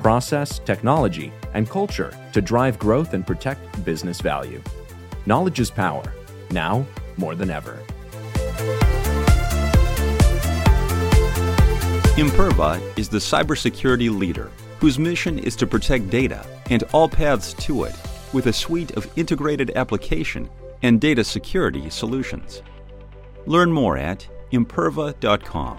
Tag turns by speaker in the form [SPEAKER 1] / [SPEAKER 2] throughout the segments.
[SPEAKER 1] process, technology, and culture to drive growth and protect business value. Knowledge is power, now more than ever.
[SPEAKER 2] Imperva is the cybersecurity leader whose mission is to protect data and all paths to it with a suite of integrated application and data security solutions. Learn more at imperva.com.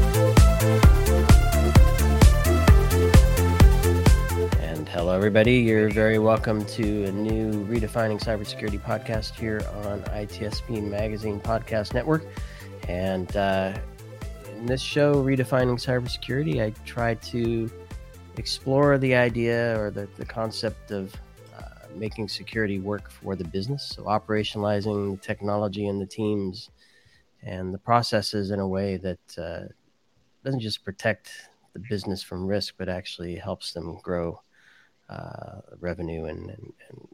[SPEAKER 3] hello, everybody. You're very welcome to a new Redefining Cybersecurity podcast here on ITSP Magazine Podcast Network. And uh, in this show, Redefining Cybersecurity, I try to explore the idea or the, the concept of uh, making security work for the business. So, operationalizing the technology and the teams and the processes in a way that uh, doesn't just protect the business from risk, but actually helps them grow uh, revenue and, and, and,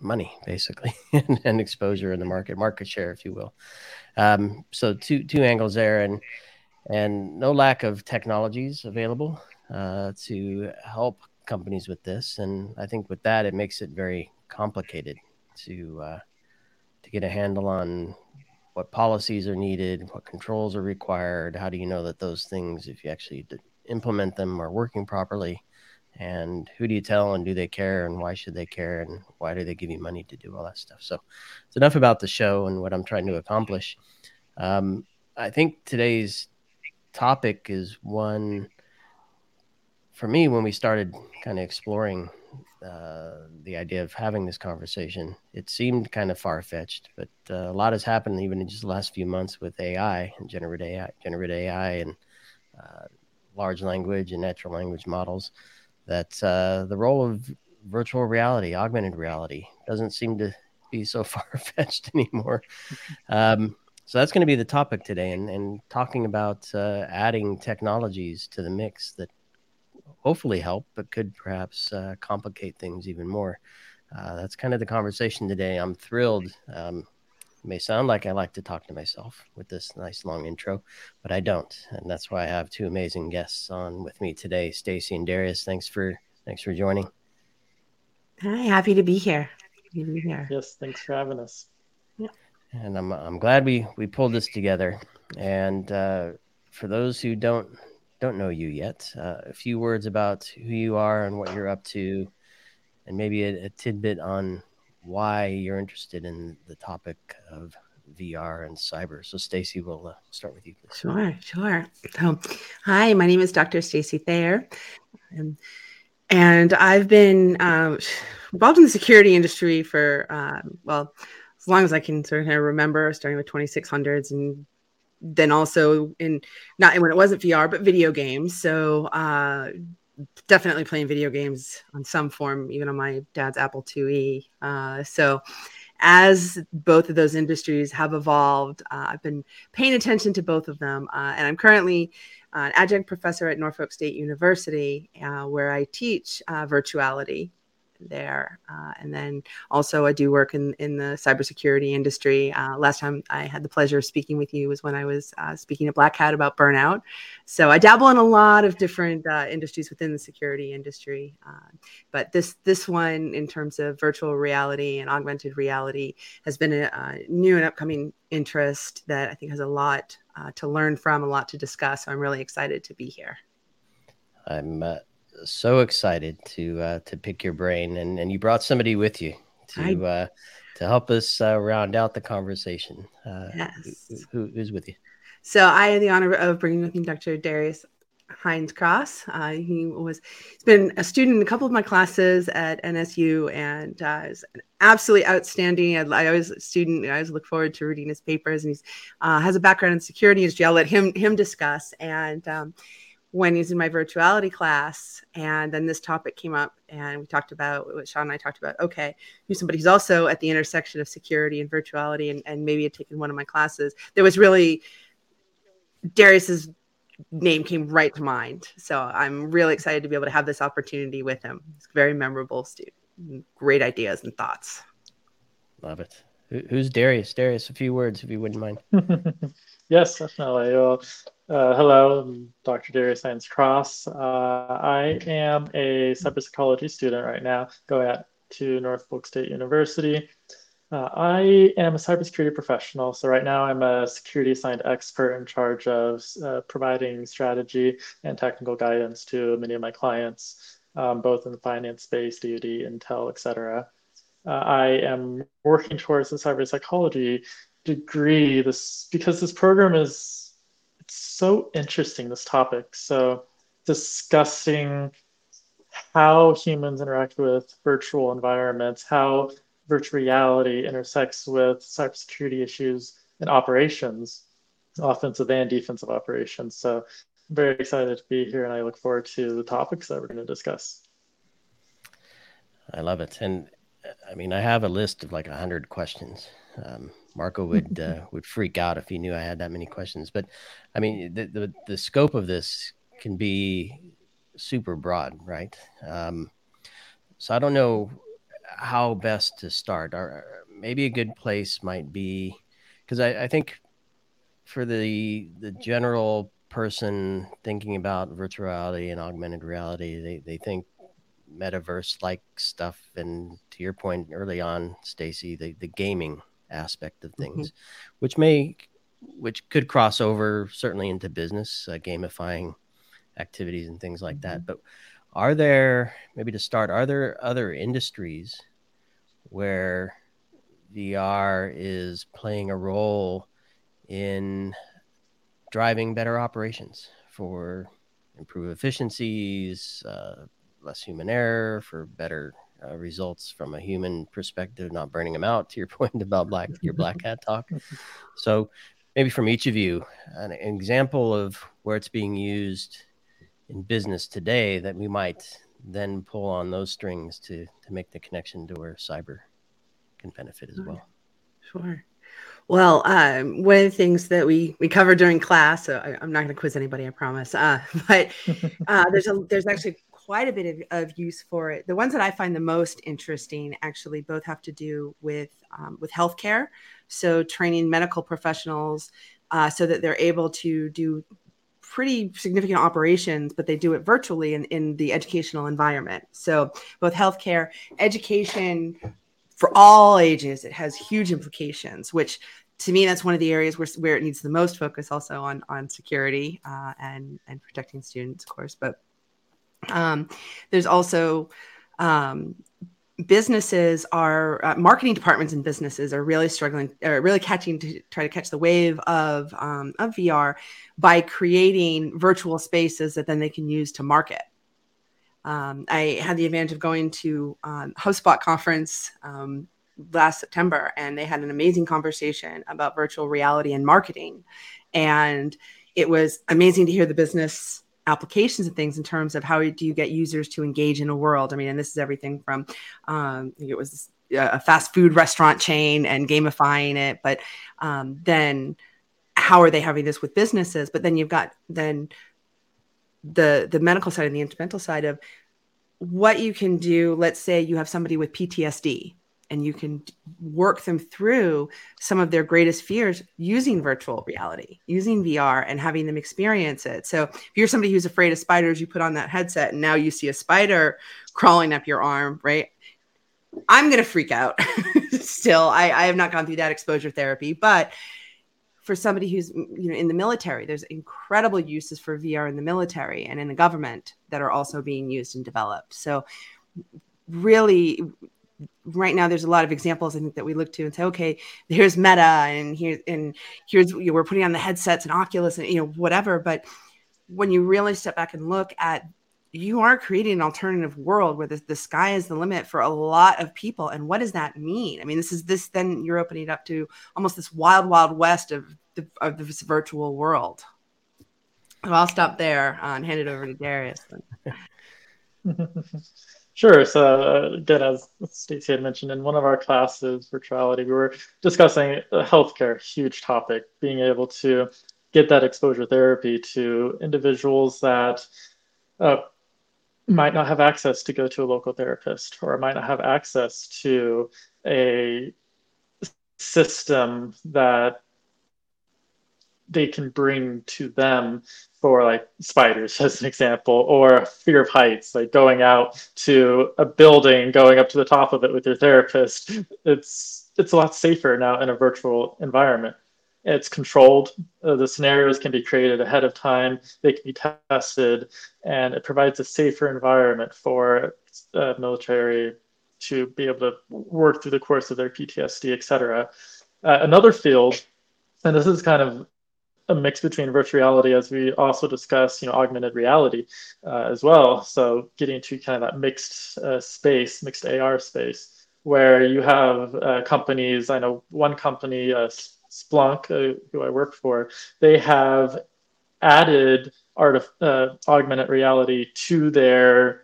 [SPEAKER 3] money, basically, and, and, exposure in the market, market share, if you will. Um, so, two two angles there, and and no lack of technologies available uh, to help companies with this. And I think with that, it makes it very complicated to uh, to get a handle on what policies are needed, what controls are required. How do you know that those things, if you actually implement them, are working properly? And who do you tell, and do they care, and why should they care, and why do they give you money to do all that stuff? So, it's enough about the show and what I'm trying to accomplish. Um, I think today's topic is one for me, when we started kind of exploring uh, the idea of having this conversation, it seemed kind of far fetched, but uh, a lot has happened even in just the last few months with AI and generative AI, generative AI and uh, large language and natural language models. That uh, the role of virtual reality, augmented reality, doesn't seem to be so far fetched anymore. Um, so that's going to be the topic today, and, and talking about uh, adding technologies to the mix that hopefully help, but could perhaps uh, complicate things even more. Uh, that's kind of the conversation today. I'm thrilled. Um, may sound like I like to talk to myself with this nice long intro, but I don't, and that's why I have two amazing guests on with me today, Stacy and Darius. Thanks for thanks for joining.
[SPEAKER 4] Hi, happy to be here. Happy to be here.
[SPEAKER 5] Yes, thanks for having us.
[SPEAKER 3] Yeah. And I'm I'm glad we we pulled this together. And uh, for those who don't don't know you yet, uh, a few words about who you are and what you're up to, and maybe a, a tidbit on why you're interested in the topic of VR and cyber. So, Stacy, we'll uh, start with you. Please.
[SPEAKER 4] Sure, sure. So, hi, my name is Dr. Stacy Thayer, um, and I've been um, involved in the security industry for uh, well, as long as I can sort of remember, starting with 2600s and then also in not when it wasn't VR, but video games. So uh, definitely playing video games on some form, even on my dad's Apple IIe. Uh, so as both of those industries have evolved, uh, I've been paying attention to both of them, uh, and I'm currently an adjunct professor at Norfolk State University, uh, where I teach uh, virtuality there. Uh, and then also, I do work in, in the cybersecurity industry. Uh, last time I had the pleasure of speaking with you was when I was uh, speaking at Black Hat about burnout. So I dabble in a lot of different uh, industries within the security industry. Uh, but this this one, in terms of virtual reality and augmented reality, has been a, a new and upcoming interest that I think has a lot uh, to learn from, a lot to discuss. So I'm really excited to be here.
[SPEAKER 3] I'm so excited to uh, to pick your brain, and and you brought somebody with you to uh, to help us uh, round out the conversation. Uh,
[SPEAKER 4] yes.
[SPEAKER 3] Who, who's with you?
[SPEAKER 4] So I had the honor of bringing with me Dr. Darius Hines Cross. Uh, he was he's been a student in a couple of my classes at NSU and uh, is absolutely outstanding. I, I was a student. I always look forward to reading his papers, and he's uh, has a background in security As I'll let him him discuss. And um, when he's in my virtuality class, and then this topic came up, and we talked about what Sean and I talked about. Okay, who's somebody who's also at the intersection of security and virtuality, and, and maybe had taken one of my classes. There was really Darius's name came right to mind. So I'm really excited to be able to have this opportunity with him. He's a very memorable student, great ideas and thoughts.
[SPEAKER 3] Love it. Who's Darius? Darius, a few words if you wouldn't mind.
[SPEAKER 5] yes, definitely. Well, uh, hello, I'm Dr. Darius Hines Cross. Uh, I am a cyberpsychology student right now, going out to Norfolk State University. Uh, I am a cybersecurity professional. So, right now, I'm a security assigned expert in charge of uh, providing strategy and technical guidance to many of my clients, um, both in the finance space, DoD, Intel, et cetera. Uh, I am working towards a cyber psychology degree this because this program is so interesting this topic so discussing how humans interact with virtual environments how virtual reality intersects with cybersecurity issues and operations, offensive and defensive operations. So I'm very excited to be here and I look forward to the topics that we're going to discuss.
[SPEAKER 3] I love it. And I mean, I have a list of like a hundred questions. Um, Marco would uh, would freak out if he knew I had that many questions. But I mean, the the, the scope of this can be super broad, right? Um, so I don't know how best to start or maybe a good place might be because I, I think for the the general person thinking about virtual reality and augmented reality they, they think metaverse like stuff and to your point early on stacy the, the gaming aspect of things mm-hmm. which may which could cross over certainly into business uh, gamifying activities and things like mm-hmm. that but are there maybe to start are there other industries where VR is playing a role in driving better operations for improved efficiencies, uh, less human error, for better uh, results from a human perspective, not burning them out. To your point about black your black hat talk, so maybe from each of you, an example of where it's being used in business today that we might then pull on those strings to to make the connection to where cyber can benefit as well.
[SPEAKER 4] Sure. Well, um, one of the things that we we covered during class, so I, am not going to quiz anybody, I promise. Uh, but uh, there's a there's actually quite a bit of, of use for it. The ones that I find the most interesting actually both have to do with um, with healthcare, so training medical professionals uh, so that they're able to do pretty significant operations, but they do it virtually in, in the educational environment. So both healthcare, education for all ages, it has huge implications, which to me, that's one of the areas where, where it needs the most focus also on, on security uh, and, and protecting students, of course. But um, there's also um, businesses are uh, marketing departments and businesses are really struggling are really catching to try to catch the wave of um, of VR by creating virtual spaces that then they can use to market. Um, I had the advantage of going to um, HubSpot conference um, last September, and they had an amazing conversation about virtual reality and marketing, and it was amazing to hear the business applications and things in terms of how do you get users to engage in a world. I mean, and this is everything from um, it was a fast food restaurant chain and gamifying it, but um, then how are they having this with businesses? But then you've got then the the medical side and the instrumental side of what you can do. Let's say you have somebody with PTSD and you can work them through some of their greatest fears using virtual reality, using VR, and having them experience it. So, if you're somebody who's afraid of spiders, you put on that headset and now you see a spider crawling up your arm, right? I'm going to freak out still. I, I have not gone through that exposure therapy, but for somebody who's you know in the military there's incredible uses for vr in the military and in the government that are also being used and developed so really right now there's a lot of examples I think that we look to and say, okay, here's Meta and here and here's you know, we're putting on the headsets and Oculus and you know whatever. But when you really step back and look at you are creating an alternative world where the, the sky is the limit for a lot of people. And what does that mean? I mean, this is this then you're opening up to almost this wild, wild west of, the, of this virtual world. So I'll stop there uh, and hand it over to Darius.
[SPEAKER 5] Sure. So uh, again, as Stacey had mentioned in one of our classes, virtuality, we were discussing healthcare, huge topic, being able to get that exposure therapy to individuals that uh, might not have access to go to a local therapist or might not have access to a system that they can bring to them for like spiders as an example or fear of heights like going out to a building going up to the top of it with your therapist. It's it's a lot safer now in a virtual environment. It's controlled. Uh, the scenarios can be created ahead of time. They can be tested and it provides a safer environment for uh, military to be able to work through the course of their ptsd etc uh, another field and this is kind of a mix between virtual reality as we also discuss you know augmented reality uh, as well. So getting to kind of that mixed uh, space mixed ar space where you have uh, companies i know one company uh, splunk uh, who i work for they have added AR uh, augmented reality to their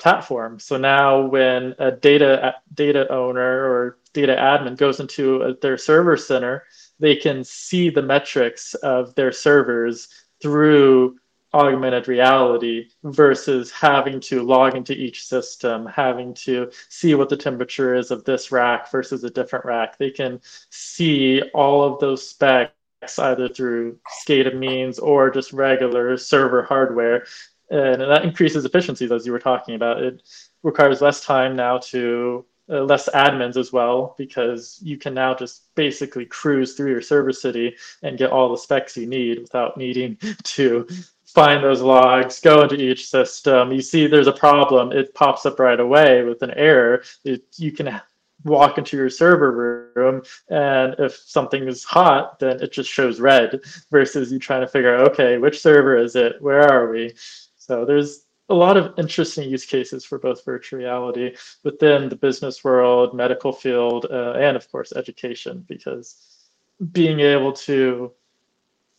[SPEAKER 5] platform. So now when a data data owner or data admin goes into a, their server center they can see the metrics of their servers through augmented reality versus having to log into each system, having to see what the temperature is of this rack versus a different rack. They can see all of those specs either through SCADA means or just regular server hardware. And that increases efficiencies, as you were talking about. It requires less time now to uh, less admins as well because you can now just basically cruise through your server city and get all the specs you need without needing to find those logs, go into each system. You see there's a problem, it pops up right away with an error. It, you can walk into your server room and if something is hot then it just shows red versus you trying to figure out okay which server is it where are we so there's a lot of interesting use cases for both virtual reality within the business world, medical field, uh, and of course education, because being able to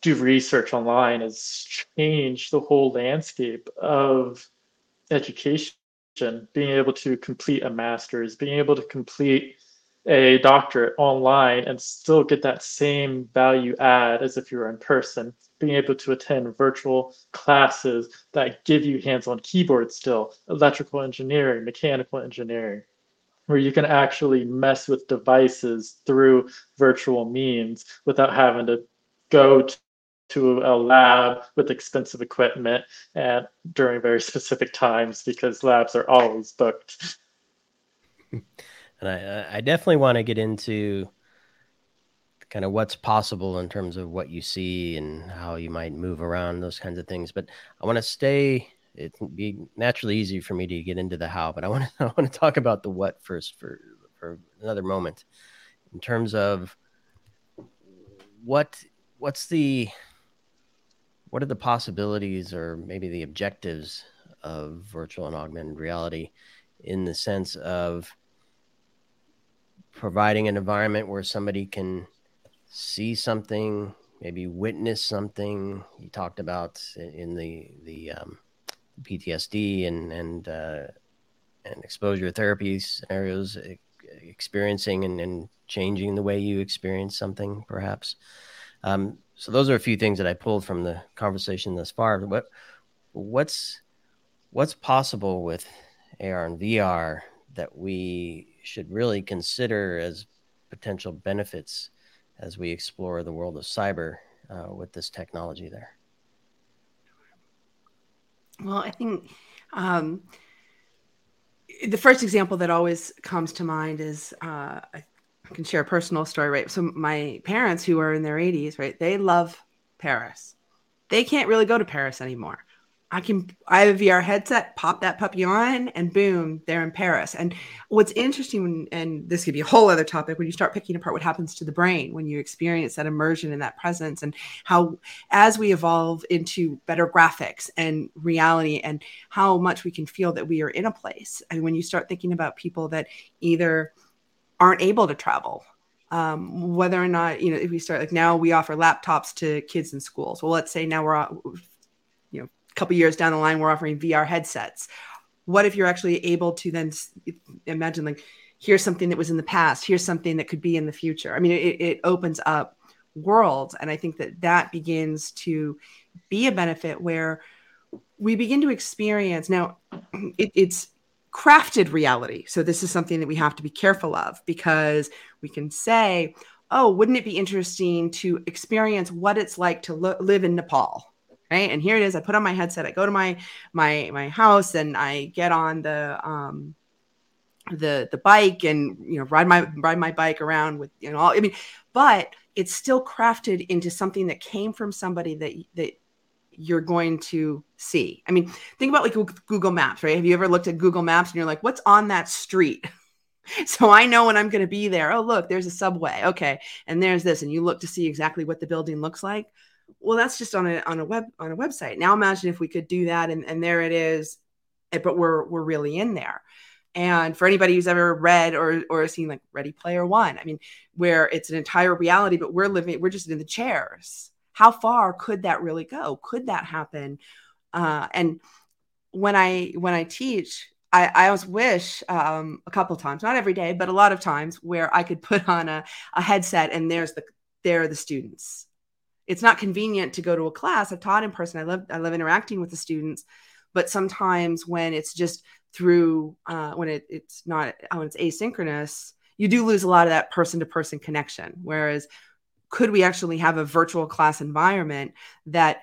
[SPEAKER 5] do research online has changed the whole landscape of education. Being able to complete a master's, being able to complete a doctorate online and still get that same value add as if you were in person being able to attend virtual classes that give you hands-on keyboard still electrical engineering mechanical engineering where you can actually mess with devices through virtual means without having to go to a lab with expensive equipment and during very specific times because labs are always booked.
[SPEAKER 3] And I, I definitely want to get into kind of what's possible in terms of what you see and how you might move around those kinds of things. But I want to stay. It would be naturally easy for me to get into the how, but I want to I want to talk about the what first for for another moment. In terms of what what's the what are the possibilities or maybe the objectives of virtual and augmented reality in the sense of providing an environment where somebody can see something, maybe witness something. You talked about in the the um, PTSD and and uh, and exposure therapy scenarios, experiencing and, and changing the way you experience something, perhaps. Um, so those are a few things that I pulled from the conversation thus far. What what's what's possible with AR and VR that we should really consider as potential benefits as we explore the world of cyber uh, with this technology there?
[SPEAKER 4] Well, I think um, the first example that always comes to mind is uh, I can share a personal story, right? So, my parents, who are in their 80s, right, they love Paris. They can't really go to Paris anymore. I can I have a VR headset, pop that puppy on, and boom, they're in Paris. And what's interesting, when, and this could be a whole other topic, when you start picking apart what happens to the brain when you experience that immersion and that presence, and how as we evolve into better graphics and reality, and how much we can feel that we are in a place. And when you start thinking about people that either aren't able to travel um, whether or not you know if we start like now we offer laptops to kids in schools well let's say now we're couple years down the line we're offering vr headsets what if you're actually able to then imagine like here's something that was in the past here's something that could be in the future i mean it, it opens up worlds and i think that that begins to be a benefit where we begin to experience now it, it's crafted reality. So this is something that we have to be careful of because we can say, "Oh, wouldn't it be interesting to experience what it's like to lo- live in Nepal?" Right? And here it is. I put on my headset. I go to my my my house and I get on the um the the bike and you know ride my ride my bike around with you know all, I mean, but it's still crafted into something that came from somebody that that you're going to see. I mean, think about like Google Maps, right? Have you ever looked at Google Maps and you're like, what's on that street? so I know when I'm going to be there. Oh, look, there's a subway. Okay. And there's this. And you look to see exactly what the building looks like. Well, that's just on a on a web on a website. Now imagine if we could do that and, and there it is, eh, but we're we're really in there. And for anybody who's ever read or or seen like Ready Player One, I mean, where it's an entire reality, but we're living, we're just in the chairs how far could that really go? Could that happen? Uh, and when I when I teach, I, I always wish um, a couple times, not every day, but a lot of times, where I could put on a, a headset and there's the there are the students. It's not convenient to go to a class. I've taught in person. I love I love interacting with the students, but sometimes when it's just through uh, when it, it's not when it's asynchronous, you do lose a lot of that person to person connection. Whereas could we actually have a virtual class environment that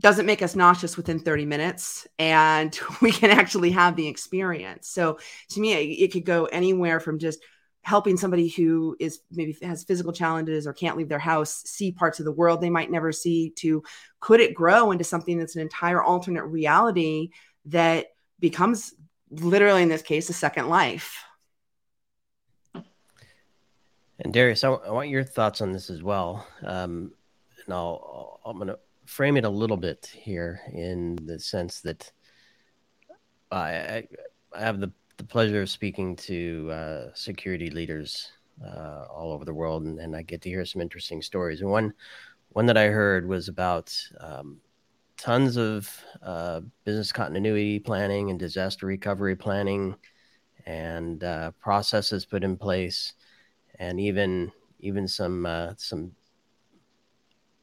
[SPEAKER 4] doesn't make us nauseous within 30 minutes and we can actually have the experience so to me it, it could go anywhere from just helping somebody who is maybe has physical challenges or can't leave their house see parts of the world they might never see to could it grow into something that's an entire alternate reality that becomes literally in this case a second life
[SPEAKER 3] and Darius, I, w- I want your thoughts on this as well. Um, and I'll, I'm going to frame it a little bit here in the sense that I, I have the, the pleasure of speaking to uh, security leaders uh, all over the world, and, and, I get to hear some interesting stories. And one, one that I heard was about um, tons of uh, business continuity planning and disaster recovery planning and uh, processes put in place and even even some uh, some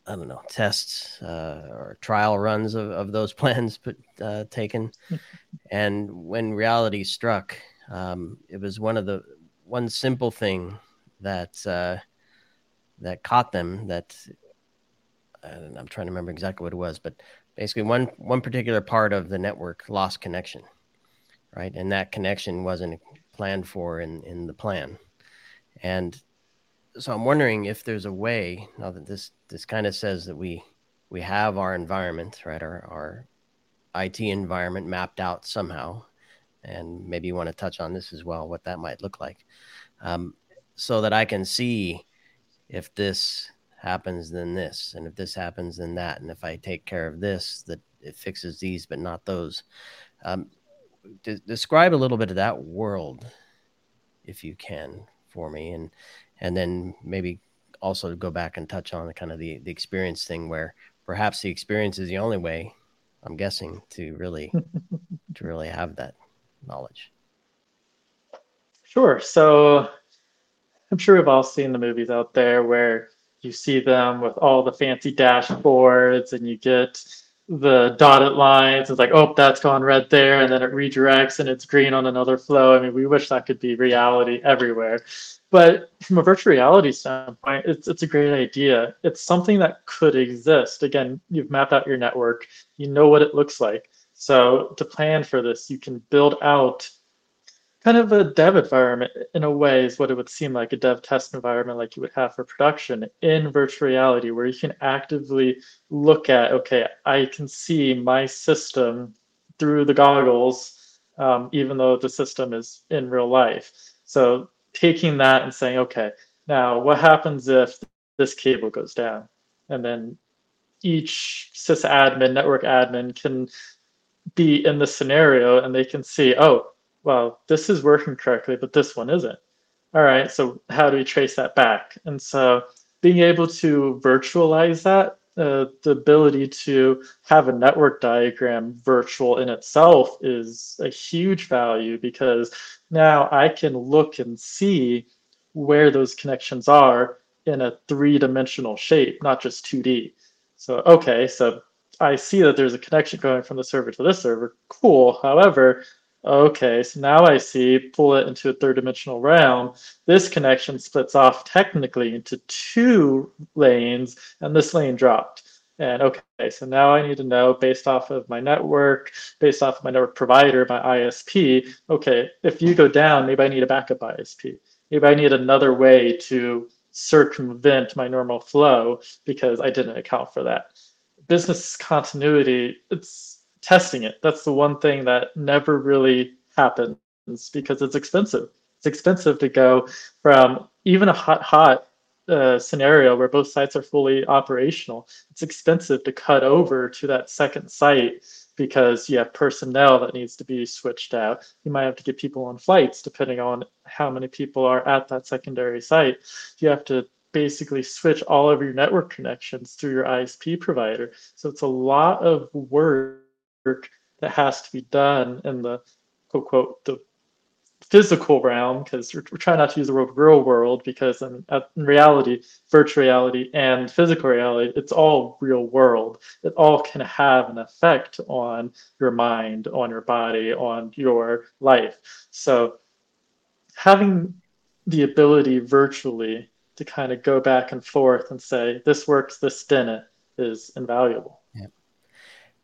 [SPEAKER 3] I don't know tests uh, or trial runs of, of those plans put uh, taken, and when reality struck, um, it was one of the one simple thing that uh, that caught them. That I'm trying to remember exactly what it was, but basically one one particular part of the network lost connection, right, and that connection wasn't planned for in in the plan. And so I'm wondering if there's a way now that this this kind of says that we we have our environment, right? Our our IT environment mapped out somehow, and maybe you want to touch on this as well, what that might look like, um, so that I can see if this happens, then this, and if this happens, then that, and if I take care of this, that it fixes these, but not those. Um, de- describe a little bit of that world, if you can, for me and and then maybe also go back and touch on the kind of the, the experience thing where perhaps the experience is the only way i'm guessing to really to really have that knowledge
[SPEAKER 5] sure so i'm sure we've all seen the movies out there where you see them with all the fancy dashboards and you get the dotted lines. It's like, oh, that's gone red there, and then it redirects and it's green on another flow. I mean, we wish that could be reality everywhere. But from a virtual reality standpoint, it's it's a great idea. It's something that could exist. Again, you've mapped out your network, you know what it looks like. So to plan for this, you can build out kind of a dev environment in a way is what it would seem like a dev test environment like you would have for production in virtual reality where you can actively look at okay i can see my system through the goggles um, even though the system is in real life so taking that and saying okay now what happens if this cable goes down and then each sysadmin network admin can be in the scenario and they can see oh well, this is working correctly, but this one isn't. All right, so how do we trace that back? And so being able to virtualize that, uh, the ability to have a network diagram virtual in itself is a huge value because now I can look and see where those connections are in a three dimensional shape, not just 2D. So, okay, so I see that there's a connection going from the server to this server. Cool. However, Okay, so now I see, pull it into a third dimensional realm. This connection splits off technically into two lanes, and this lane dropped. And okay, so now I need to know based off of my network, based off of my network provider, my ISP, okay, if you go down, maybe I need a backup ISP. Maybe I need another way to circumvent my normal flow because I didn't account for that. Business continuity, it's testing it. That's the one thing that never really happens because it's expensive. It's expensive to go from even a hot, hot uh, scenario where both sites are fully operational. It's expensive to cut over to that second site because you have personnel that needs to be switched out. You might have to get people on flights depending on how many people are at that secondary site. You have to basically switch all of your network connections through your ISP provider. So it's a lot of work that has to be done in the quote quote the physical realm because we're, we're, trying not to use the word real world because in, in reality virtual reality and physical reality it's all real world. It all can have an effect on your mind on your body on your life. So having the ability virtually to kind of go back and forth and say this works this didn't is invaluable. Yeah.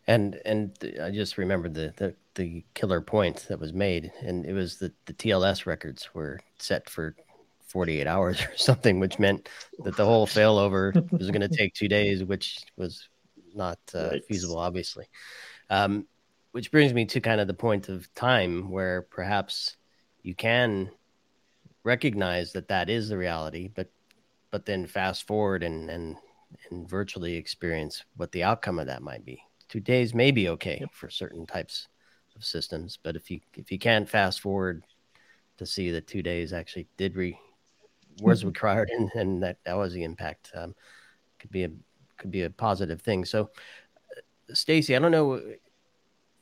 [SPEAKER 3] and and uh, I just remembered the, the the killer point that was made, and it was that the TLS records were set for 48 hours or something, which meant that the whole failover was going to take two days, which was not uh, right. feasible, obviously. Um, which brings me to kind of the point of time where perhaps you can recognize that that is the reality, but but then fast forward and and and virtually experience what the outcome of that might be two days may be okay yep. for certain types of systems, but if you if you can't fast forward to see that two days actually did re was mm-hmm. required and, and that that was the impact, um, could be a could be a positive thing. So, uh, Stacy, I don't know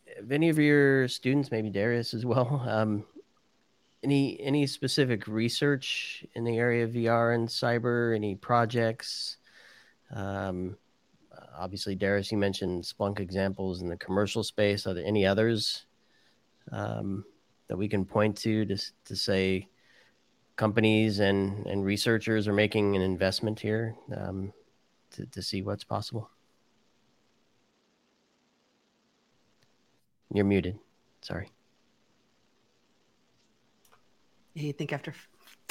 [SPEAKER 3] if any of your students, maybe Darius as well, um, any any specific research in the area of VR and cyber, any projects? Um, obviously, Darius, you mentioned Splunk examples in the commercial space. Are there any others um, that we can point to to, to say companies and, and researchers are making an investment here um, to, to see what's possible? You're muted. Sorry.
[SPEAKER 4] You think after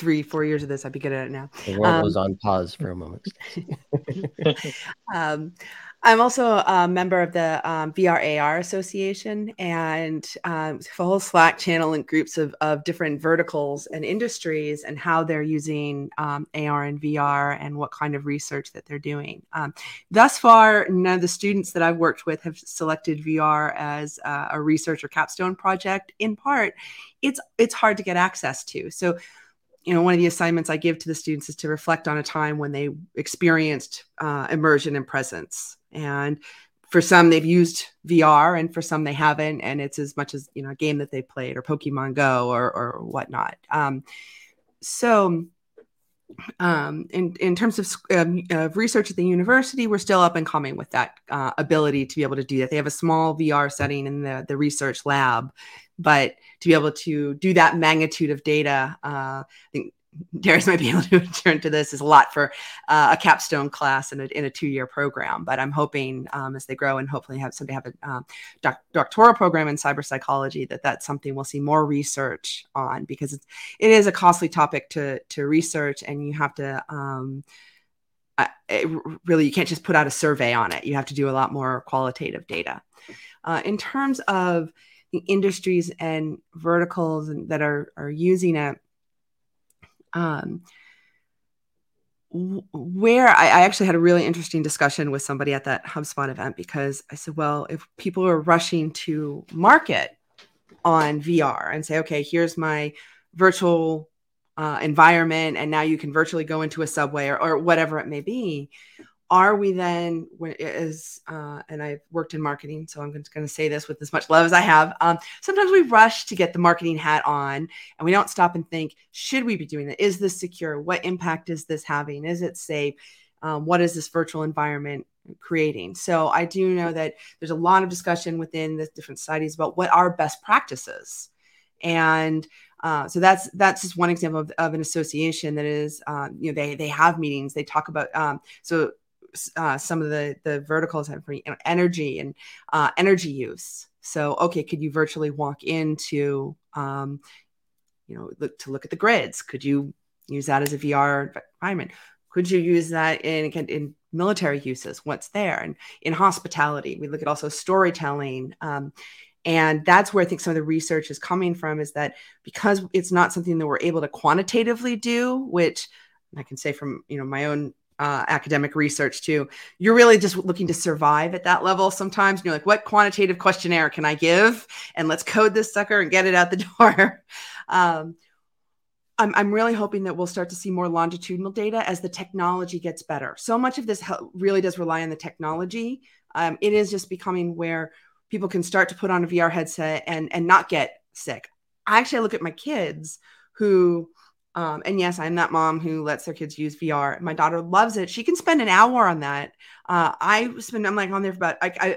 [SPEAKER 4] three, four years of this, I'd be good at it now.
[SPEAKER 3] The world um, was on pause for a moment.
[SPEAKER 4] um, I'm also a member of the um, VR AR Association and um, a whole Slack channel and groups of, of different verticals and industries and how they're using um, AR and VR and what kind of research that they're doing. Um, thus far, none of the students that I've worked with have selected VR as uh, a research or capstone project. In part, it's it's hard to get access to. So you know, one of the assignments I give to the students is to reflect on a time when they experienced uh, immersion and presence. And for some, they've used VR, and for some, they haven't. And it's as much as you know, a game that they played, or Pokemon Go, or or whatnot. Um, so, um, in in terms of, um, of research at the university, we're still up and coming with that uh, ability to be able to do that. They have a small VR setting in the the research lab but to be able to do that magnitude of data, uh, I think Darius might be able to turn to this is a lot for uh, a capstone class in a, in a two year program. But I'm hoping um, as they grow and hopefully have somebody have a um, doc- doctoral program in cyber psychology that that's something we'll see more research on because it's, it is a costly topic to to research and you have to. Um, it, really, you can't just put out a survey on it. You have to do a lot more qualitative data. Uh, in terms of the industries and verticals that are, are using it, um, where I, I, actually had a really interesting discussion with somebody at that HubSpot event because I said, well, if people are rushing to market on VR and say, okay, here's my virtual uh, environment, and now you can virtually go into a subway or, or whatever it may be, are we then uh, and i've worked in marketing so i'm going to say this with as much love as i have um, sometimes we rush to get the marketing hat on and we don't stop and think should we be doing that? Is this secure? What impact is this having? Is it safe? Um, what is this virtual environment creating? So i do know that there's a lot of discussion within the different societies about what are best practices. And uh, so that's that's just one example of, of an association that is, um, you know, they they have meetings. They talk about um, so uh, some of the the verticals have you know, energy and uh, energy use. So, okay, could you virtually walk into, um, you know, look, to look at the grids? Could you use that as a VR environment? Could you use that in in military uses? What's there? And in hospitality, we look at also storytelling. Um, and that's where I think some of the research is coming from is that because it's not something that we're able to quantitatively do, which I can say from you know my own uh, academic research too. You're really just looking to survive at that level sometimes. You're like, what quantitative questionnaire can I give? And let's code this sucker and get it out the door. um, I'm, I'm really hoping that we'll start to see more longitudinal data as the technology gets better. So much of this really does rely on the technology. Um, it is just becoming where people can start to put on a VR headset and and not get sick. I actually look at my kids who um, and yes, I'm that mom who lets their kids use VR. My daughter loves it. She can spend an hour on that. Uh, I spend, I'm like on there for about I, I,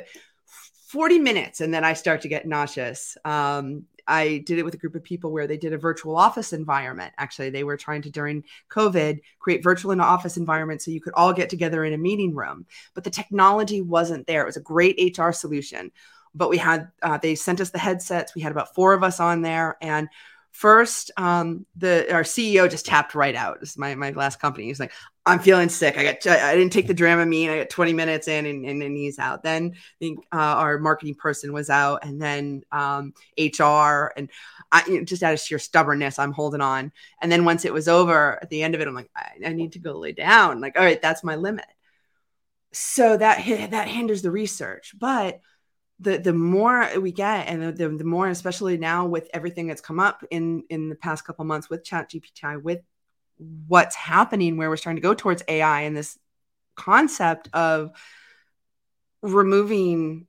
[SPEAKER 4] 40 minutes and then I start to get nauseous. Um, I did it with a group of people where they did a virtual office environment. Actually, they were trying to, during COVID, create virtual and office environments so you could all get together in a meeting room. But the technology wasn't there. It was a great HR solution. But we had, uh, they sent us the headsets. We had about four of us on there. And First, um, the our CEO just tapped right out. This is my, my last company. He's like, I'm feeling sick. I got I didn't take the Dramamine. I got 20 minutes in and, and, and he's out. Then I think uh, our marketing person was out, and then um, HR and I you know, just out of sheer stubbornness, I'm holding on. And then once it was over, at the end of it, I'm like, I, I need to go lay down. Like, all right, that's my limit. So that that hinders the research, but the the more we get and the, the, the, more especially now with everything that's come up in in the past couple months with ChatGPT with what's happening where we're starting to go towards ai and this concept of removing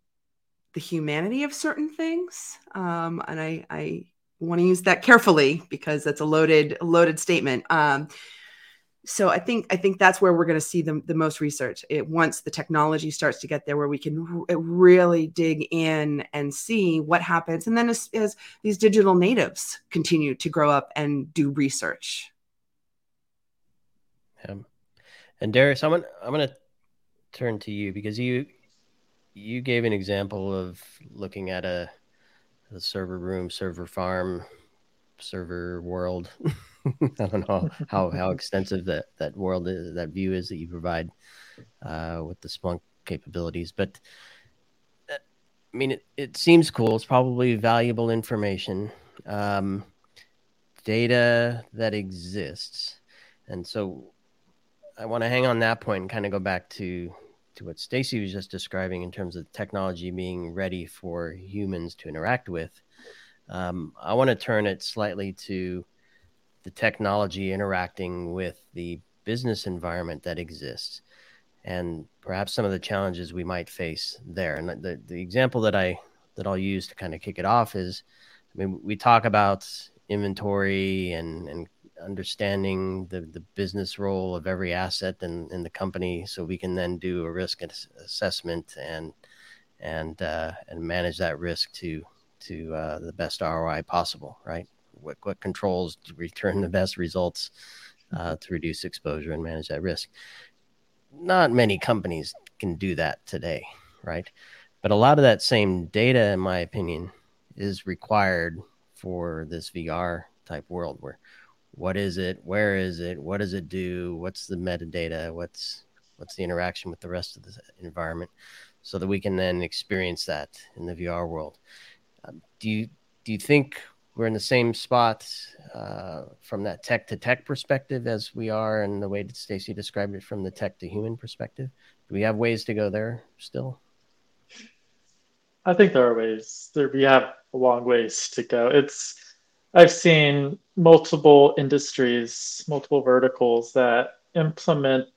[SPEAKER 4] the humanity of certain things um, and i i want to use that carefully because that's a loaded loaded statement. Um, so I think I think that's where we're going to see the, the most research. It once the technology starts to get there, where we can r- really dig in and see what happens, and then as, as these digital natives continue to grow up and do research.
[SPEAKER 3] And Darius, I'm gonna I'm gonna turn to you because you you gave an example of looking at a, a server room, server farm, server world. I don't know how, how extensive that, that world is, that view is that you provide uh, with the Splunk capabilities. But uh, I mean, it, it seems cool. It's probably valuable information, um, data that exists. And so I want to hang on that point and kind of go back to to what Stacy was just describing in terms of technology being ready for humans to interact with. Um, I want to turn it slightly to the technology interacting with the business environment that exists and perhaps some of the challenges we might face there. And the, the example that I that I'll use to kind of kick it off is I mean we talk about inventory and, and understanding the, the business role of every asset in, in the company so we can then do a risk assessment and and uh, and manage that risk to to uh, the best ROI possible, right? What, what controls return the best results uh, to reduce exposure and manage that risk. Not many companies can do that today, right? But a lot of that same data, in my opinion, is required for this VR type world where what is it, where is it, what does it do, what's the metadata, what's what's the interaction with the rest of the environment, so that we can then experience that in the VR world. Um, do you do you think we're in the same spot uh, from that tech to tech perspective as we are and the way that Stacy described it from the tech to human perspective? Do we have ways to go there still?
[SPEAKER 5] I think there are ways. There we have a long ways to go. It's I've seen multiple industries, multiple verticals that implement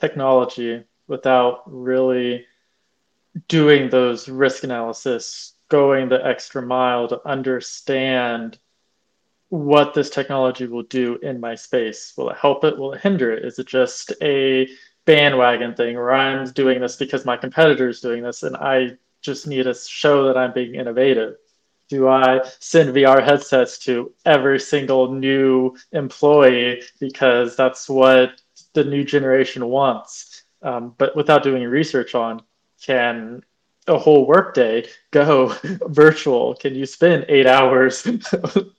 [SPEAKER 5] technology without really doing those risk analysis going the extra mile to understand what this technology will do in my space. Will it help it? Will it hinder it? Is it just a bandwagon thing where I'm doing this because my competitor is doing this and I just need to show that I'm being innovative? Do I send VR headsets to every single new employee because that's what the new generation wants? Um, but without doing research on, can a whole workday go virtual? Can you spend eight hours in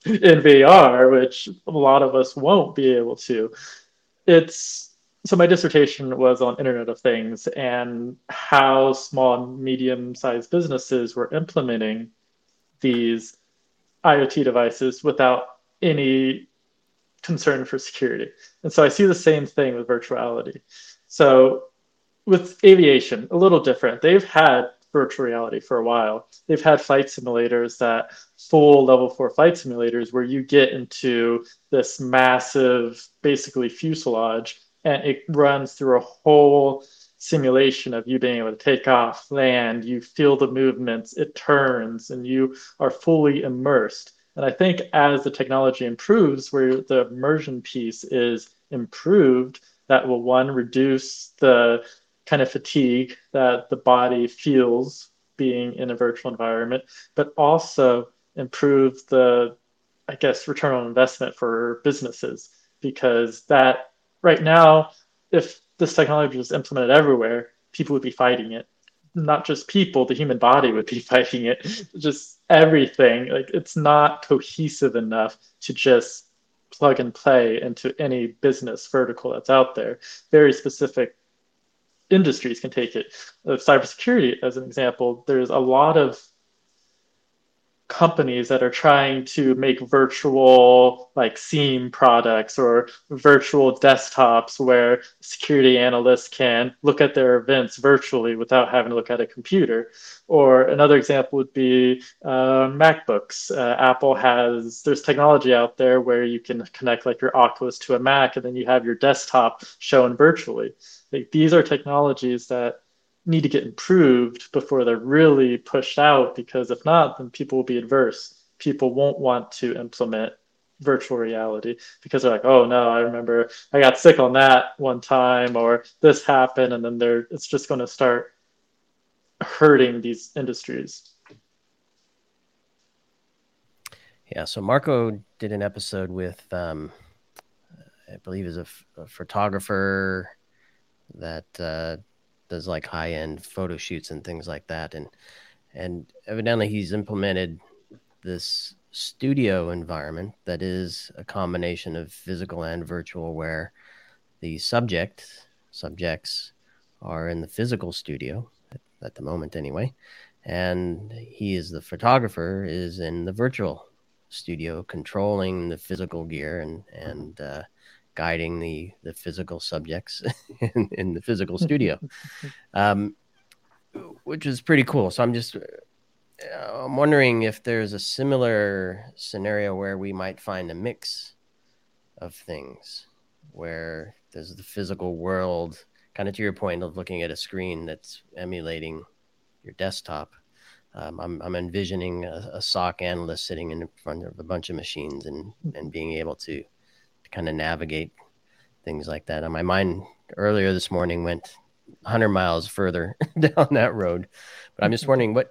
[SPEAKER 5] VR, which a lot of us won't be able to? It's so my dissertation was on Internet of Things and how small and medium sized businesses were implementing these IoT devices without any concern for security. And so I see the same thing with virtuality. So with aviation, a little different. They've had virtual reality for a while. They've had flight simulators that full level four flight simulators where you get into this massive, basically fuselage, and it runs through a whole simulation of you being able to take off, land, you feel the movements, it turns, and you are fully immersed. And I think as the technology improves, where the immersion piece is improved, that will one reduce the kind of fatigue that the body feels being in a virtual environment, but also improve the, I guess, return on investment for businesses because that right now, if this technology was implemented everywhere, people would be fighting it. Not just people, the human body would be fighting it. Just everything. Like it's not cohesive enough to just plug and play into any business vertical that's out there. Very specific industries can take it. Of cybersecurity, as an example, there's a lot of companies that are trying to make virtual like SIEM products or virtual desktops where security analysts can look at their events virtually without having to look at a computer. Or another example would be uh, MacBooks. Uh, Apple has there's technology out there where you can connect like your Oculus to a Mac and then you have your desktop shown virtually. Like these are technologies that need to get improved before they're really pushed out because if not, then people will be adverse. People won't want to implement virtual reality because they're like, oh no, I remember I got sick on that one time or this happened, and then they're it's just going to start hurting these industries.
[SPEAKER 3] Yeah, so Marco did an episode with, um, I believe, is a, a photographer that uh, does like high end photo shoots and things like that. And and evidently he's implemented this studio environment that is a combination of physical and virtual where the subject subjects are in the physical studio at, at the moment anyway and he is the photographer is in the virtual studio controlling the physical gear and and uh, guiding the the physical subjects in, in the physical studio, um, which is pretty cool. So I'm just uh, I'm wondering if there's a similar scenario where we might find a mix of things, where there's the physical world, kind of to your point of looking at a screen that's emulating your desktop. Um, I'm, I'm envisioning a, a SOC analyst sitting in front of a bunch of machines and, and being able to kind of navigate things like that. And my mind earlier this morning went 100 miles further down that road. But I'm just mm-hmm. wondering what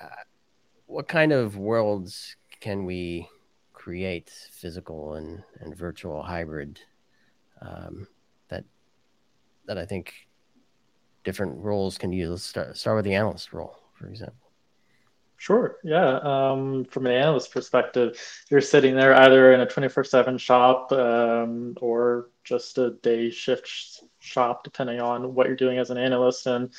[SPEAKER 3] uh, what kind of worlds can we create physical and, and virtual hybrid um, that that I think different roles can use. Start, start with the analyst role, for example.
[SPEAKER 5] Sure. Yeah. Um, from an analyst perspective, you're sitting there either in a 24 7 shop um, or just a day shift shop, depending on what you're doing as an analyst. And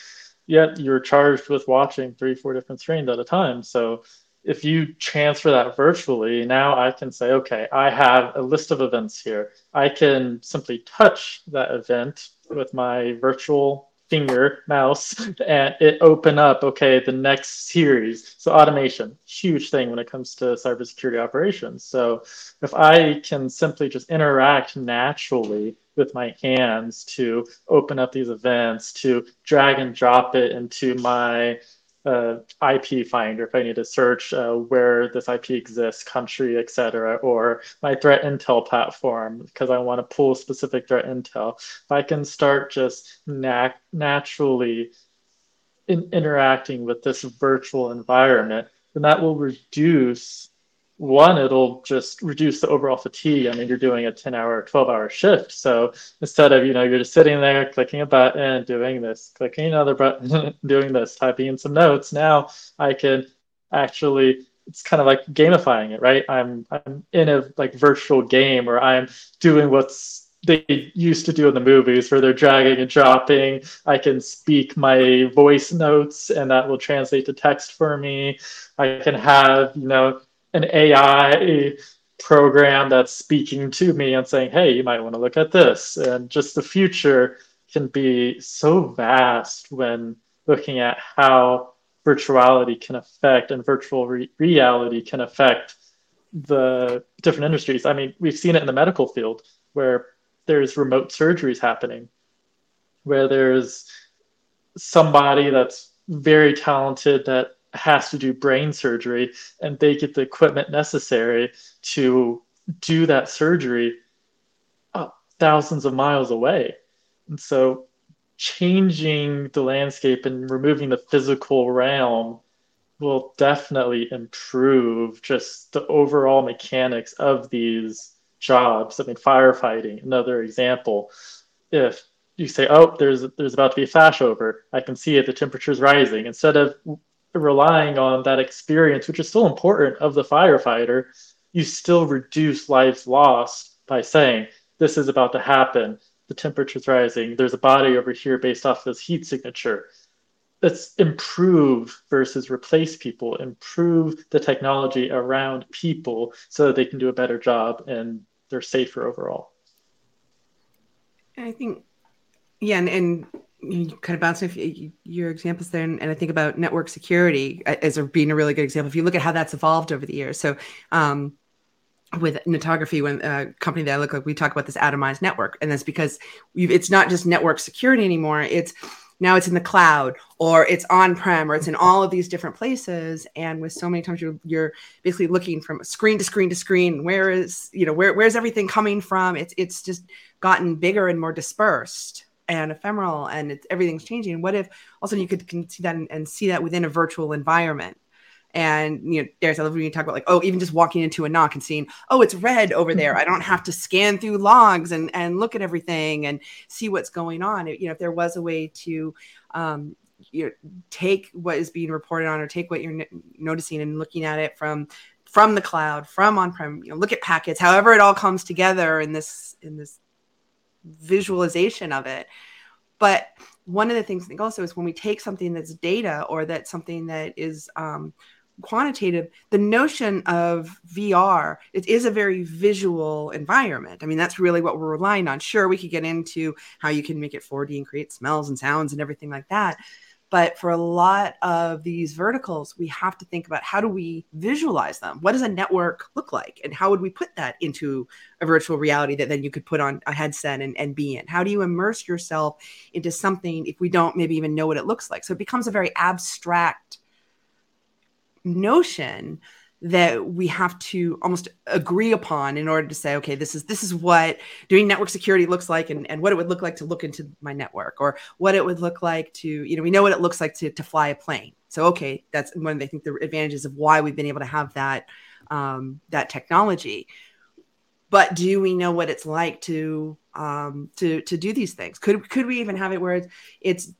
[SPEAKER 5] yet you're charged with watching three, four different screens at a time. So if you transfer that virtually, now I can say, okay, I have a list of events here. I can simply touch that event with my virtual finger mouse and it open up okay the next series. So automation huge thing when it comes to cybersecurity operations. So if i can simply just interact naturally with my hands to open up these events to drag and drop it into my uh, IP finder if I need to search uh, where this IP exists, country, etc., or my threat intel platform because I want to pull specific threat intel. If I can start just nat- naturally in- interacting with this virtual environment, then that will reduce one, it'll just reduce the overall fatigue. I mean, you're doing a 10 hour, 12 hour shift. So instead of, you know, you're just sitting there clicking a button, doing this, clicking another button, doing this, typing in some notes, now I can actually it's kind of like gamifying it, right? I'm I'm in a like virtual game or I'm doing what's they used to do in the movies where they're dragging and dropping. I can speak my voice notes and that will translate to text for me. I can have, you know, an AI program that's speaking to me and saying, hey, you might want to look at this. And just the future can be so vast when looking at how virtuality can affect and virtual re- reality can affect the different industries. I mean, we've seen it in the medical field where there's remote surgeries happening, where there's somebody that's very talented that has to do brain surgery and they get the equipment necessary to do that surgery uh, thousands of miles away. And so changing the landscape and removing the physical realm will definitely improve just the overall mechanics of these jobs. I mean, firefighting, another example. If you say, "Oh, there's there's about to be a flashover," I can see it. The temperature's rising. Instead of relying on that experience, which is still important of the firefighter, you still reduce lives lost by saying, this is about to happen. The temperature's rising. There's a body over here based off this heat signature. Let's improve versus replace people, improve the technology around people so that they can do a better job and they're safer overall.
[SPEAKER 4] I think, yeah, and, and you kind of bounce off your examples there, and, and, I think about network security as a, being a really good example. If you look at how that's evolved over the years, so um, with Netography, when a uh, company that I look like, we talk about this atomized network, and that's because it's not just network security anymore. It's now it's in the cloud or it's on prem or it's in all of these different places and with so many times you're, you're basically looking from screen to screen to screen where is you know where, where's everything coming from it's it's just gotten bigger and more dispersed and ephemeral and everything's changing. What if also you could see that and, and, see that within a virtual environment? And you know there's I love when you talk about like oh even just walking into a NOC and seeing oh it's red over there. I don't have to scan through logs and and look at everything and see what's going on. You know if there was a way to um, you know, take what is being reported on or take what you're noticing and looking at it from from the cloud from on-prem you know look at packets however it all comes together in this in this visualization of it. But one of the things I think also is when we take something that's data or that's something that is um, quantitative, the notion of VR it is a very visual environment. I mean, that's really what we're relying on. Sure, we could get into how you can make it 4D and create smells and sounds and everything like that. But for a lot of these verticals, we have to think about how do we visualize them? What does a network look like? And how would we put that into a virtual reality that then you could put on a headset and, and be in? How do you immerse yourself into something if we don't maybe even know what it looks like? So it becomes a very abstract notion that we have to almost agree upon in order to say okay this is this is what doing network security looks like and, and what it would look like to look into my network or what it would look like to you know we know what it looks like to, to fly a plane so okay that's one of the, I think the advantages of why we've been able to have that um, that technology. But do we know what it's like to um, to to do these things? Could could we even have it where it's, it's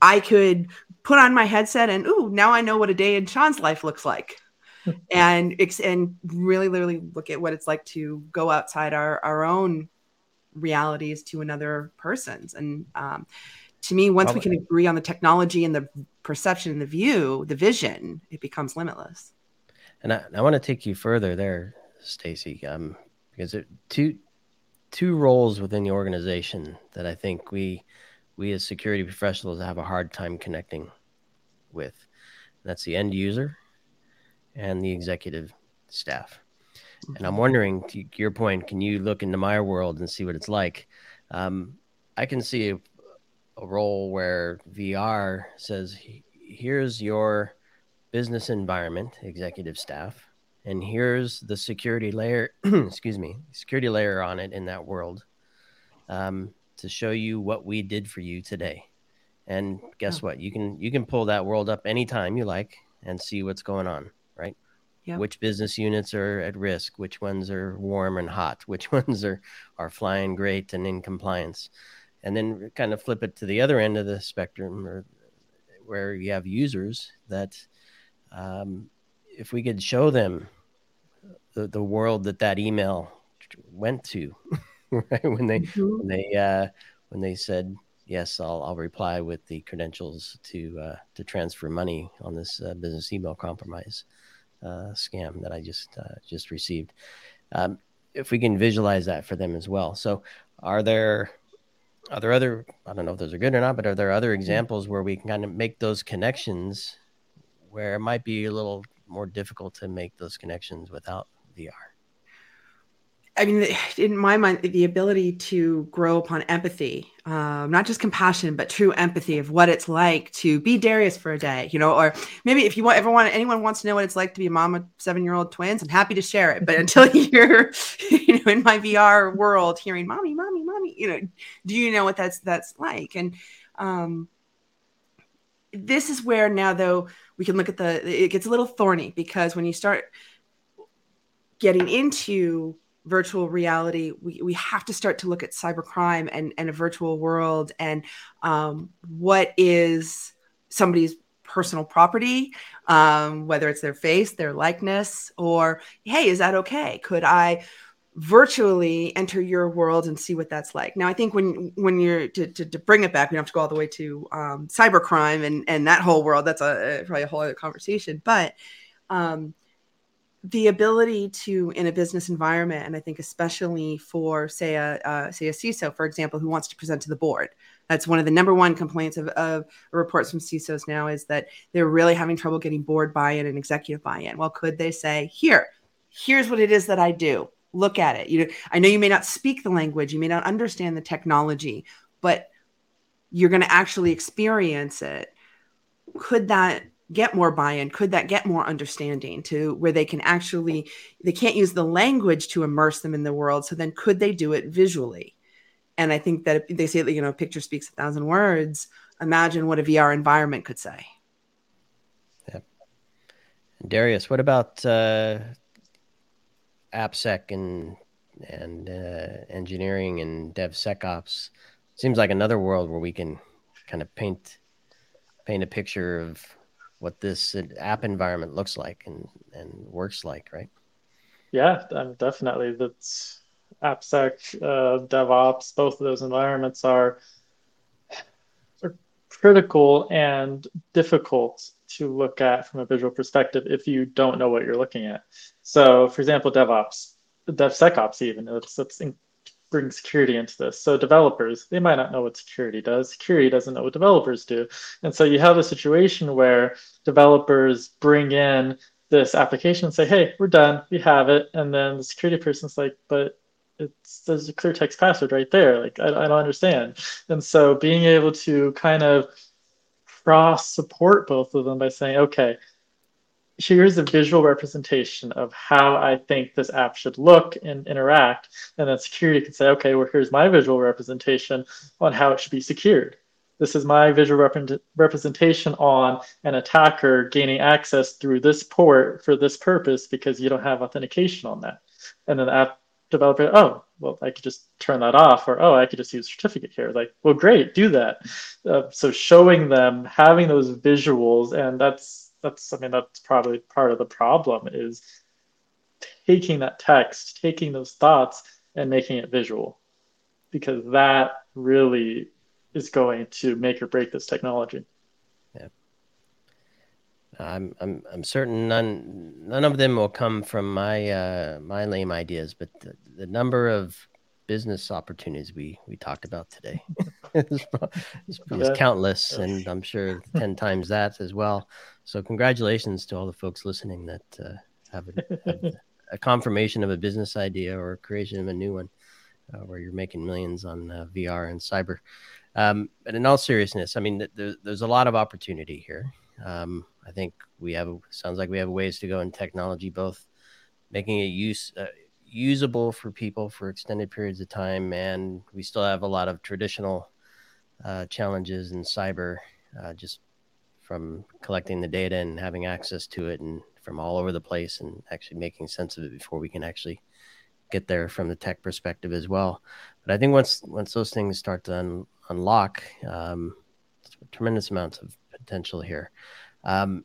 [SPEAKER 4] I could put on my headset and ooh, now I know what a day in Sean's life looks like. and and really literally look at what it's like to go outside our, our own realities to another person's. And um, to me once we can agree on the technology and the perception and the view the vision it becomes limitless.
[SPEAKER 3] And i, I want to take you further there stacy um, because it, two two roles within the organization that i think we we as security professionals have a hard time connecting with. That's the end user and the executive staff. And I'm wondering, to your point, can you look into my world and see what it's like? Um, I can see a, a role where VR says, here's your business environment, executive staff, and here's the security layer, excuse me, security layer on it in that world. Um, to show you what we did for you today. And guess oh. what? You can you can pull that world up anytime you like and see what's going on, right? Yep. Which business units are at risk, which ones are warm and hot, which ones are are flying great and in compliance. And then kind of flip it to the other end of the spectrum or where you have users that um, if we could show them the, the world that that email went to right when they mm-hmm. when they uh, when they said yes, I'll I'll reply with the credentials to uh, to transfer money on this uh, business email compromise uh, scam that I just uh, just received. Um, if we can visualize that for them as well. So, are there are there other I don't know if those are good or not, but are there other mm-hmm. examples where we can kind of make those connections where it might be a little more difficult to make those connections without VR?
[SPEAKER 4] I mean, in my mind, the ability to grow upon empathy, um, not just compassion, but true empathy of what it's like to be Darius for a day, you know, or maybe if you want, ever want, anyone wants to know what it's like to be a mom of seven year old twins, I'm happy to share it. But until you're, you know, in my VR world, hearing mommy, mommy, mommy, you know, do you know what that's that's like? And um, this is where now, though, we can look at the. It gets a little thorny because when you start getting into virtual reality we, we have to start to look at cybercrime and, and a virtual world and um, what is somebody's personal property um, whether it's their face their likeness or hey is that okay? Could i virtually enter your world and see what that's like? Now i think when when you're to, to, to bring it back we don't have to go all the way to um, cybercrime and and that whole world that's a probably a whole other conversation but um, the ability to in a business environment and i think especially for say a uh, say a ciso for example who wants to present to the board that's one of the number one complaints of, of reports from cisos now is that they're really having trouble getting board buy-in and executive buy-in. Well could they say here here's what it is that i do. Look at it. You know i know you may not speak the language you may not understand the technology but you're going to actually experience it. Could that get more buy-in? Could that get more understanding to where they can actually they can't use the language to immerse them in the world so then could they do it visually? And i think that they say that you know picture speaks a thousand words imagine what a vr environment could say.
[SPEAKER 3] Yeah. Darius what about uh appsec and and uh, engineering and devsecops? Seems like another world where we can kind of paint paint a picture of what this app environment looks like and, and works like, right?
[SPEAKER 5] Yeah, definitely. That's AppSec, uh, DevOps, both of those environments are, are critical and difficult to look at from a visual perspective if you don't know what you're looking at. So, for example, DevOps, DevSecOps, even, it's, it's bring security into this. So developers, they might not know what security does. Security doesn't know what developers do. And so you have a situation where developers bring in this application and say, hey, we're done, we have it. And then the security person's like, but it's there's a clear text password right there. Like I, I don't understand. And so being able to kind of cross support both of them by saying, okay, here's a visual representation of how I think this app should look and interact. And then security can say, okay, well, here's my visual representation on how it should be secured. this is my visual rep- representation on an attacker gaining access through this port for this purpose because you don't have authentication on that. And then the app developer, oh, well, I could just turn that off, or oh, I could just use certificate here. Like, well, great, do that. Uh, so showing them, having those visuals, and that's that's I mean that's probably part of the problem is taking that text, taking those thoughts, and making it visual, because that really is going to make or break this technology.
[SPEAKER 3] Yeah. I'm I'm I'm certain none none of them will come from my uh, my lame ideas, but the, the number of business opportunities we we talked about today is, is, is countless, and I'm sure ten times that as well. So congratulations to all the folks listening that uh, have, a, have a, confirmation of a business idea or creation of a new one, uh, where you're making millions on uh, VR and cyber. Um, but in all seriousness, I mean, there, there's a lot of opportunity here. Um, I think we have sounds like we have ways to go in technology, both making it use uh, usable for people for extended periods of time, and we still have a lot of traditional uh, challenges in cyber, uh, just from collecting the data and having access to it, and from all over the place, and actually making sense of it before we can actually get there from the tech perspective as well. But I think once once those things start to un- unlock, um, tremendous amounts of potential here. Um,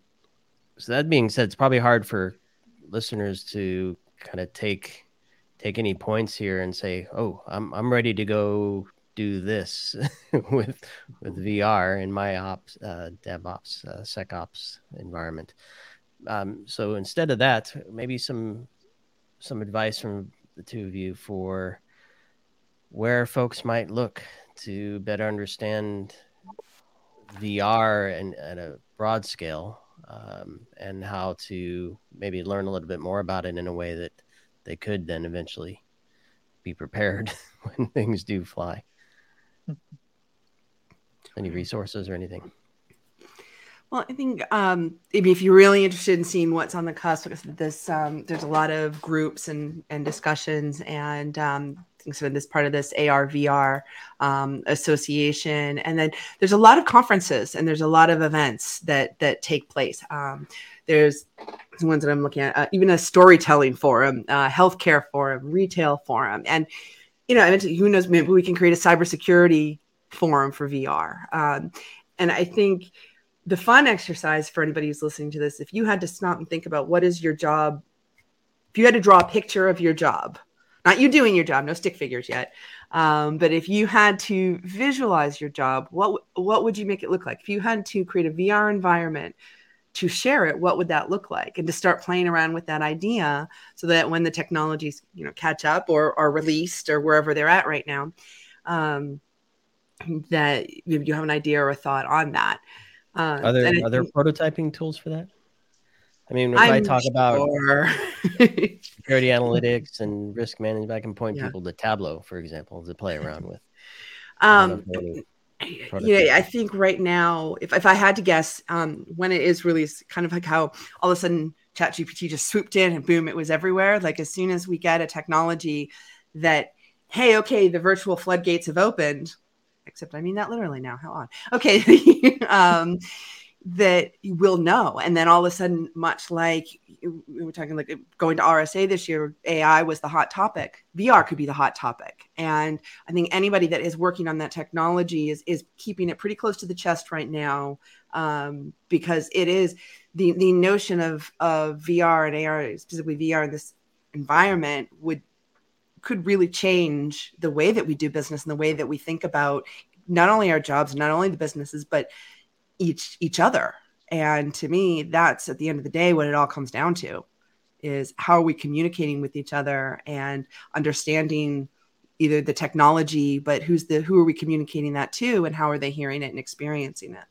[SPEAKER 3] so that being said, it's probably hard for listeners to kind of take take any points here and say, "Oh, I'm I'm ready to go do this with with VR in my ops, uh, DevOps, uh, SecOps environment." Um, so instead of that, maybe some some advice from the two of you for where folks might look to better understand VR and at a broad scale, um, and how to maybe learn a little bit more about it in a way that they could then eventually be prepared when things do fly. Any resources or anything?
[SPEAKER 4] Well, I think um, if you're really interested in seeing what's on the cusp, this um, there's a lot of groups and and discussions and um, so this part of this ARVR um, association, and then there's a lot of conferences and there's a lot of events that that take place. Um, there's the ones that I'm looking at, uh, even a storytelling forum, uh, healthcare forum, retail forum, and you know, who knows, maybe we can create a cybersecurity forum for VR. Um, and I think the fun exercise for anybody who's listening to this, if you had to stop and think about what is your job, if you had to draw a picture of your job, not you doing your job, no stick figures yet. Um, but if you had to visualize your job, what what would you make it look like? If you had to create a VR environment to share it, what would that look like? And to start playing around with that idea, so that when the technologies you know catch up or are released or wherever they're at right now, um, that you have an idea or a thought on that.
[SPEAKER 3] Uh, are there are there prototyping tools for that? I mean, if I'm i talk about sure. security analytics and risk management, I can point yeah. people to Tableau, for example, to play around with.
[SPEAKER 4] Um, yeah, I think right now, if, if I had to guess, um, when it is released, kind of like how all of a sudden ChatGPT just swooped in and boom, it was everywhere. Like as soon as we get a technology that, hey, okay, the virtual floodgates have opened, except I mean that literally now. How odd. Okay. um, that you will know. And then all of a sudden, much like we were talking like going to RSA this year, AI was the hot topic. VR could be the hot topic. And I think anybody that is working on that technology is is keeping it pretty close to the chest right now um, because it is the the notion of of VR and AR, specifically VR in this environment, would could really change the way that we do business and the way that we think about not only our jobs, not only the businesses, but each each other. And to me that's at the end of the day what it all comes down to is how are we communicating with each other and understanding either the technology but who's the who are we communicating that to and how are they hearing it and experiencing it?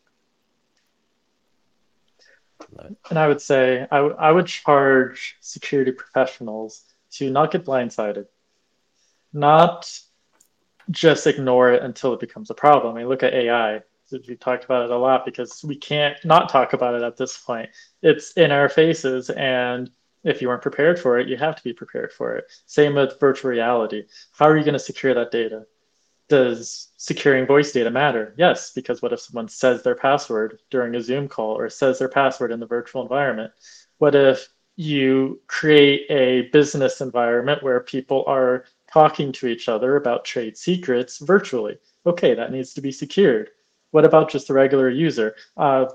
[SPEAKER 5] And i would say I, w- I would charge security professionals to not get blindsided not just ignore it until it becomes a problem. I mean look at ai we talked about it a lot because we can't not talk about it at this point. It's in our faces, and if you weren't prepared for it, you have to be prepared for it. Same with virtual reality. How are you going to secure that data? does securing voice data matter? Yes, because what if someone says their password during a Zoom call or says their password in the virtual environment? What if you create a business environment where people are talking to each other about trade secrets virtually? Okay, that needs to be secured. What about just the regular user? Uh,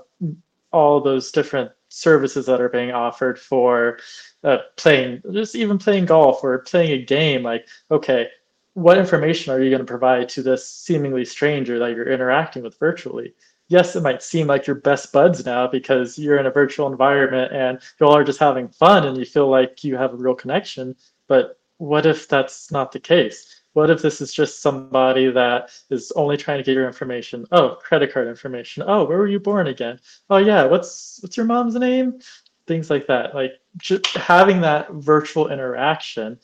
[SPEAKER 5] all those different services that are being offered for uh, playing, just even playing golf or playing a game. Like, okay, what information are you going to provide to this seemingly stranger that you're interacting with virtually? Yes, it might seem like you're best buds now because you're in a virtual environment and you all are just having fun and you feel like you have a real connection. But what if that's not the case? What if this is just somebody that is only trying to get your information? Oh, credit card information. Oh, where were you born again? Oh yeah, what's what's your mom's name? Things like that. Like just having that virtual interaction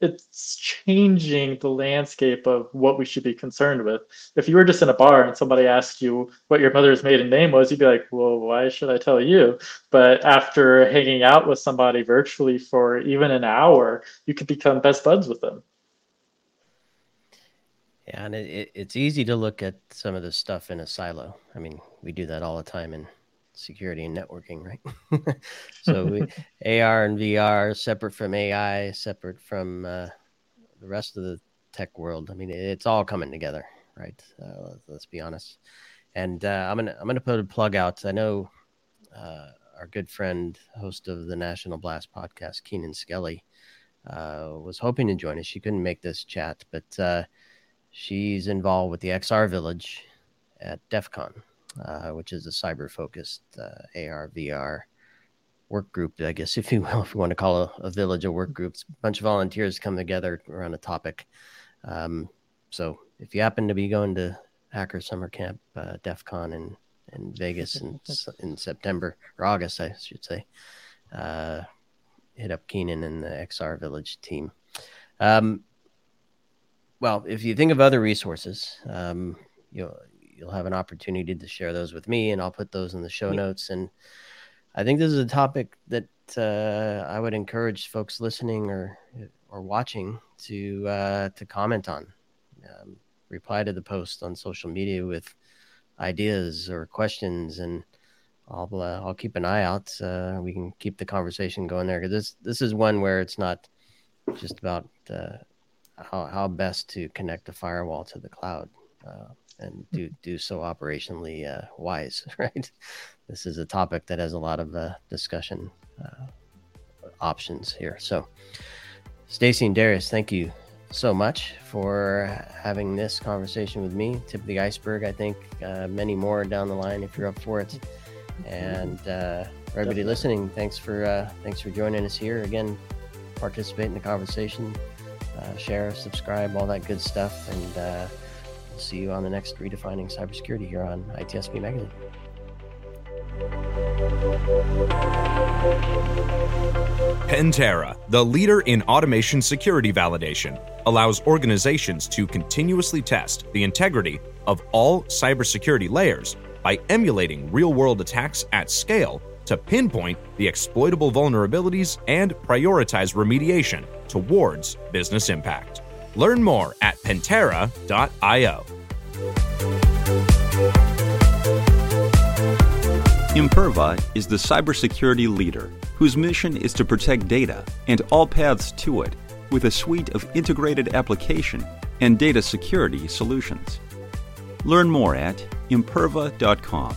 [SPEAKER 5] it's changing the landscape of what we should be concerned with. If you were just in a bar and somebody asked you what your mother's maiden name was, you'd be like, well, why should I tell you? But after hanging out with somebody virtually for even an hour, you could become best buds with them.
[SPEAKER 3] Yeah, and it, it's easy to look at some of this stuff in a silo. I mean, we do that all the time in security and networking, right? so we, AR and VR separate from AI, separate from uh, the rest of the tech world. I mean, it's all coming together, right? Uh, let's be honest. And uh, I'm gonna I'm gonna put a plug out. I know uh, our good friend, host of the National Blast podcast, Keenan Skelly, uh, was hoping to join us. She couldn't make this chat, but uh, she's involved with the XR Village at DEF CON uh, which is a cyber focused uh, AR, VR work group, I guess, if you will, if you want to call a, a village a work group. It's a bunch of volunteers come together around a topic. Um, so if you happen to be going to Hacker Summer Camp, uh, DEF CON in, in Vegas in, in September or August, I should say, uh, hit up Keenan and the XR Village team. Um, well, if you think of other resources, um, you know, you'll have an opportunity to share those with me, and I'll put those in the show notes. And I think this is a topic that uh, I would encourage folks listening or or watching to uh, to comment on. Um, reply to the post on social media with ideas or questions, and I'll uh, I'll keep an eye out. Uh, we can keep the conversation going there because this this is one where it's not just about uh, how how best to connect a firewall to the cloud. Uh, and do do so operationally uh, wise, right? This is a topic that has a lot of uh, discussion uh, options here. So, Stacy and Darius, thank you so much for having this conversation with me. Tip of the iceberg, I think uh, many more down the line if you're up for it. And uh, for everybody listening, thanks for uh, thanks for joining us here again. Participate in the conversation, Uh, share, subscribe, all that good stuff, and uh, see you on the next Redefining Cybersecurity here on ITSP Magazine.
[SPEAKER 1] Pentera, the leader in automation security validation, allows organizations to continuously test the integrity of all cybersecurity layers by emulating real world attacks at scale to pinpoint the exploitable vulnerabilities and prioritize remediation towards business impact. Learn more at Pentera.io.
[SPEAKER 2] Imperva is the cybersecurity leader whose mission is to protect data and all paths to it with a suite of integrated application and data security solutions. Learn more at imperva.com.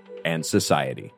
[SPEAKER 1] and society.